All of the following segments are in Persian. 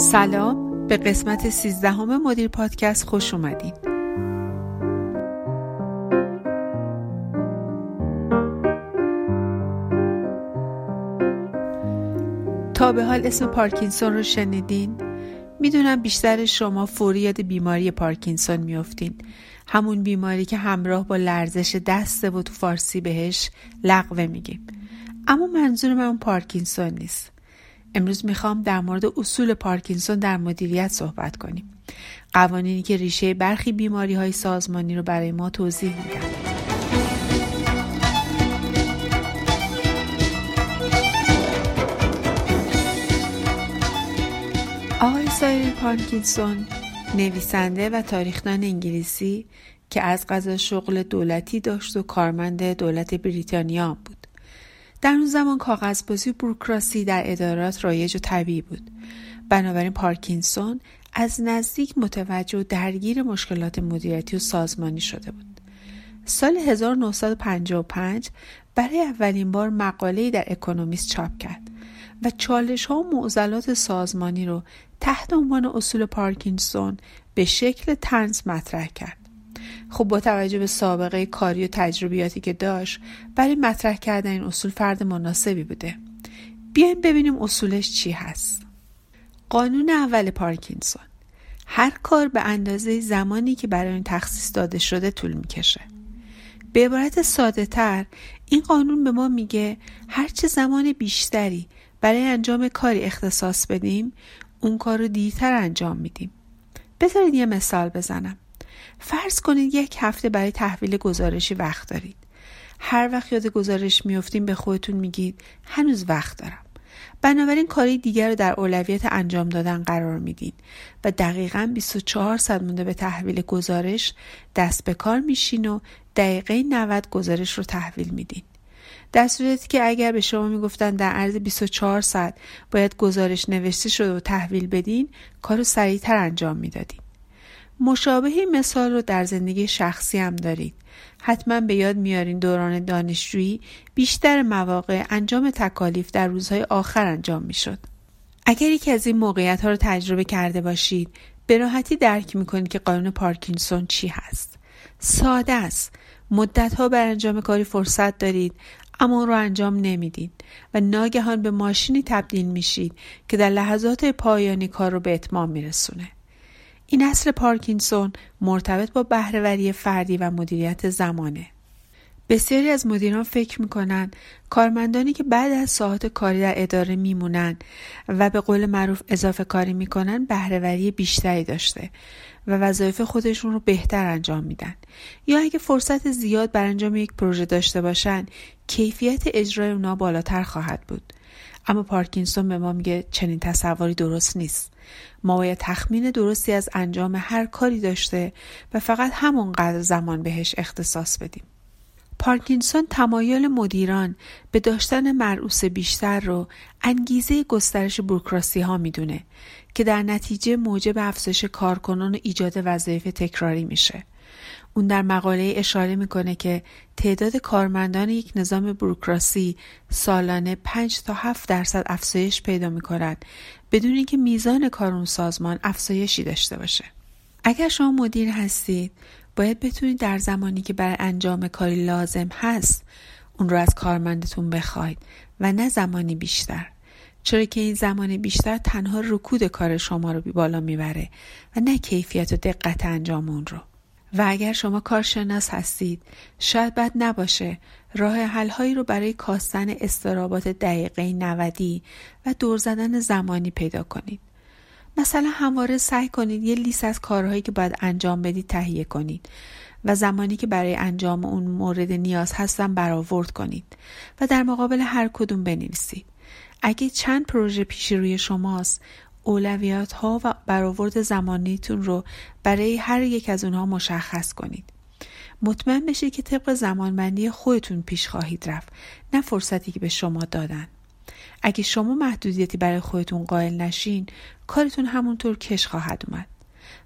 سلام به قسمت سیزدهم مدیر پادکست خوش اومدین. تا به حال اسم پارکینسون رو شنیدین؟ می‌دونم بیشتر شما فوری یاد بیماری پارکینسون میافتین. همون بیماری که همراه با لرزش دسته و تو فارسی بهش لغوه میگیم. اما منظور من پارکینسون نیست. امروز می‌خوام در مورد اصول پارکینسون در مدیریت صحبت کنیم. قوانینی که ریشه برخی بیماری های سازمانی رو برای ما توضیح میدن. آقای سایری پارکینسون نویسنده و تاریخدان انگلیسی که از غذا شغل دولتی داشت و کارمند دولت بریتانیا بود. در اون زمان کاغذبازی و بروکراسی در ادارات رایج و طبیعی بود بنابراین پارکینسون از نزدیک متوجه و درگیر مشکلات مدیریتی و سازمانی شده بود سال 1955 برای اولین بار مقاله‌ای در اکونومیست چاپ کرد و چالش ها و معضلات سازمانی رو تحت عنوان اصول پارکینسون به شکل تنز مطرح کرد. خب با توجه به سابقه کاری و تجربیاتی که داشت برای مطرح کردن این اصول فرد مناسبی بوده. بیایم ببینیم اصولش چی هست. قانون اول پارکینسون. هر کار به اندازه زمانی که برای این تخصیص داده شده طول می‌کشه. به عبارت ساده تر این قانون به ما میگه هرچه زمان بیشتری برای انجام کاری اختصاص بدیم اون کار رو دیرتر انجام میدیم. بذارید یه مثال بزنم. فرض کنید یک هفته برای تحویل گزارشی وقت دارید. هر وقت یاد گزارش میفتیم به خودتون میگید هنوز وقت دارم. بنابراین کاری دیگر رو در اولویت انجام دادن قرار میدین و دقیقا 24 ساعت مونده به تحویل گزارش دست به کار میشین و دقیقه 90 گزارش رو تحویل میدین. در صورتی که اگر به شما می‌گفتن در عرض 24 ساعت باید گزارش نوشته شده و تحویل بدین کارو سریعتر انجام می‌دادین. مشابه مثال رو در زندگی شخصی هم دارید. حتما به یاد میارین دوران دانشجویی بیشتر مواقع انجام تکالیف در روزهای آخر انجام می‌شد. اگر یکی از این موقعیت ها رو تجربه کرده باشید به راحتی درک می‌کنید که قانون پارکینسون چی هست. ساده است. مدت ها بر انجام کاری فرصت دارید اما رو انجام نمیدین و ناگهان به ماشینی تبدیل میشید که در لحظات پایانی کار رو به اتمام میرسونه. این اصل پارکینسون مرتبط با بهرهوری فردی و مدیریت زمانه. بسیاری از مدیران فکر می‌کنن کارمندانی که بعد از ساعت کاری در اداره میمونن و به قول معروف اضافه کاری می‌کنن بهرهوری بیشتری داشته و وظایف خودشون رو بهتر انجام میدن. یا اگه فرصت زیاد بر انجام یک پروژه داشته باشن کیفیت اجرای اونا بالاتر خواهد بود. اما پارکینسون به ما میگه چنین تصوری درست نیست. ما باید تخمین درستی از انجام هر کاری داشته و فقط همونقدر زمان بهش اختصاص بدیم. پارکینسون تمایل مدیران به داشتن مرعوس بیشتر رو انگیزه گسترش بروکراسی ها می‌دونه که در نتیجه موجب افزایش کارکنان و ایجاد وظایف تکراری میشه. اون در مقاله اشاره می‌کنه که تعداد کارمندان یک نظام بروکراسی سالانه 5 تا 7 درصد افزایش پیدا می‌کنند بدون اینکه میزان کار اون سازمان افزایشی داشته باشه. اگر شما مدیر هستید باید بتونید در زمانی که برای انجام کاری لازم هست اون رو از کارمندتون بخواید و نه زمانی بیشتر. چرا که این زمان بیشتر تنها رکود کار شما رو بی بالا می‌بره و نه کیفیت و دقت انجام اون رو. و اگر شما کارشناس هستید شاید بد نباشه راه حلهایی رو برای کاستن استرابات دقیقه نودی و دور زدن زمانی پیدا کنید. مثلا همواره سعی کنید یه لیست از کارهایی که باید انجام بدید تهیه کنید و زمانی که برای انجام اون مورد نیاز هستن برآورد کنید و در مقابل هر کدوم بنویسید. اگه چند پروژه پیش روی شماست اولویات ها و برآورد زمانیتون رو برای هر یک از اونها مشخص کنید. مطمئن بشید که طبق زمانبندی خودتون پیش خواهید رفت نه فرصتی که به شما دادن. اگه شما محدودیتی برای خودتون قائل نشین کارتون همونطور کش خواهد اومد.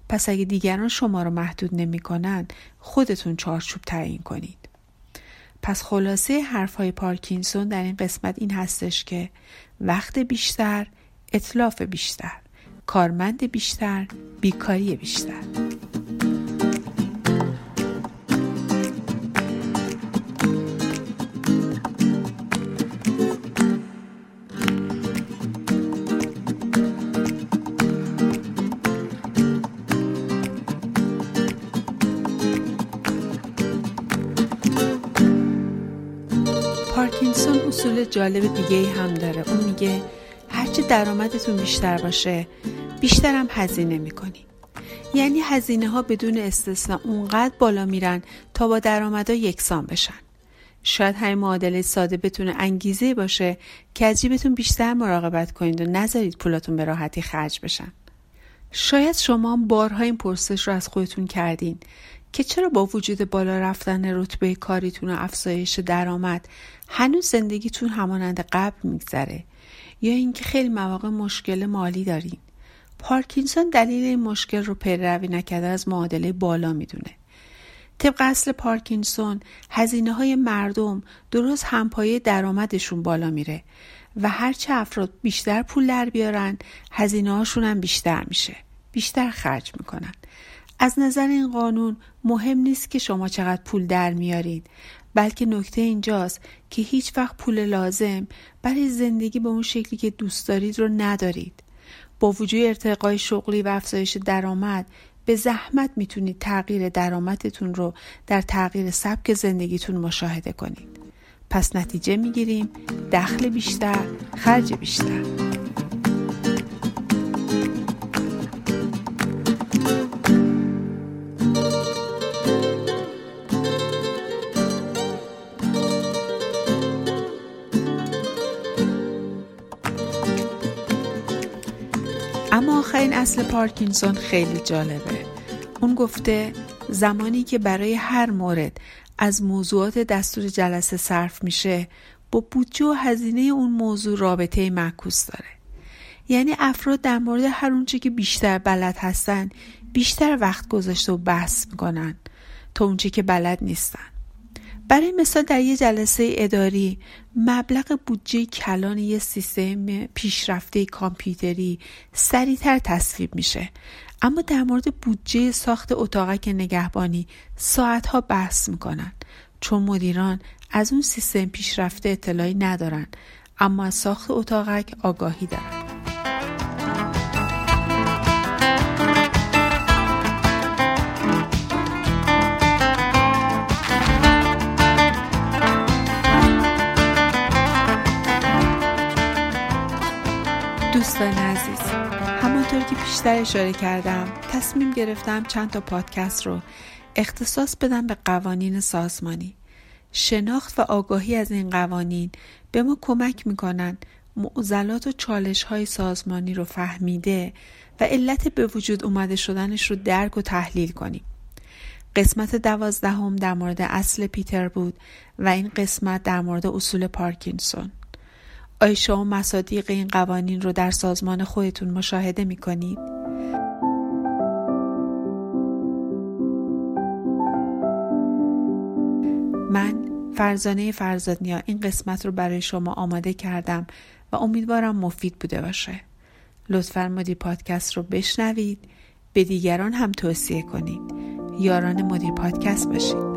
پس اگه دیگران شما رو محدود نمی‌کنن خودتون چارچوب تعیین کنید. پس خلاصه حرف های پارکینسون در این قسمت این هستش که وقت بیشتر اطلاف بیشتر کارمند بیشتر بیکاری بیشتر. پارکینسون اصول جالب دیگه هم داره. اون میگه هرچی درآمدتون بیشتر باشه بیشتر هم هزینه می‌کنی. یعنی هزینه ها بدون استثنا اونقدر بالا میرن تا با درآمدها یکسان بشن. شاید همین معادله ساده بتونه انگیزه باشه که از جیبتون بیشتر مراقبت کنید و نذارید پولاتون به راحتی خرج بشن. شاید شما بارها این پرسش رو از خودتون کردین. که چرا با وجود بالا رفتن رتبه کاریتون و افزایش درآمد هنوز زندگیتون همانند قبل میگذره؟ یا اینکه خیلی مواقع مشکل مالی دارین؟ پارکینسون دلیل این مشکل رو پیروی نکرده از معادله بالا می‌دونه. طبق اصل پارکینسون هزینه های مردم درست همپایه درآمدشون بالا میره و هرچه افراد بیشتر پول در بیارن هزینه هاشون هم بیشتر میشه. بیشتر خرج می‌کنن. از نظر این قانون مهم نیست که شما چقدر پول در میارید بلکه نکته اینجاست که هیچ وقت پول لازم برای زندگی به اون شکلی که دوست دارید رو ندارید. با وجود ارتقای شغلی و افزایش درآمد به زحمت می‌تونید تغییر درآمدتون رو در تغییر سبک زندگیتون مشاهده کنید. پس نتیجه می‌گیریم دخل بیشتر خرج بیشتر. آخرین اصل پارکینسون خیلی جالبه. اون گفته زمانی که برای هر مورد از موضوعات دستور جلسه صرف میشه با بودجه و هزینه اون موضوع رابطه معکوس داره. یعنی افراد در مورد هر اونچه که بیشتر بلد هستن بیشتر وقت گذاشته و بحث می‌کنن تا اونچه که بلد نیستن. برای مثال در یه جلسه اداری مبلغ بودجه کلان یه سیستم پیشرفته کامپیوتری سریعتر تصویب میشه. اما در مورد بودجه ساخت اتاقک نگهبانی ساعتها بحث می‌کنن. چون مدیران از اون سیستم پیشرفته اطلاعی ندارن اما از ساخت اتاقک آگاهی دارن. بیشتر اشاره کردم تصمیم گرفتم چند تا پادکست رو اختصاص بدم به قوانین سازمانی. شناخت و آگاهی از این قوانین به ما کمک می‌کنن معضلات و چالش های سازمانی رو فهمیده و علت به وجود اومده شدنش رو درک و تحلیل کنیم. قسمت دوازدهم در مورد اصل پیتر بود و این قسمت در مورد اصول پارکینسون. آیا شما مصادیق این قوانین رو در سازمان خودتون مشاهده می کنید؟ فرزانه فرزادنیا این قسمت رو برای شما آماده کردم و امیدوارم مفید بوده باشه. لطفا مدیر پادکست رو بشنوید به دیگران هم توصیه کنید. یاران مدیر پادکست باشید.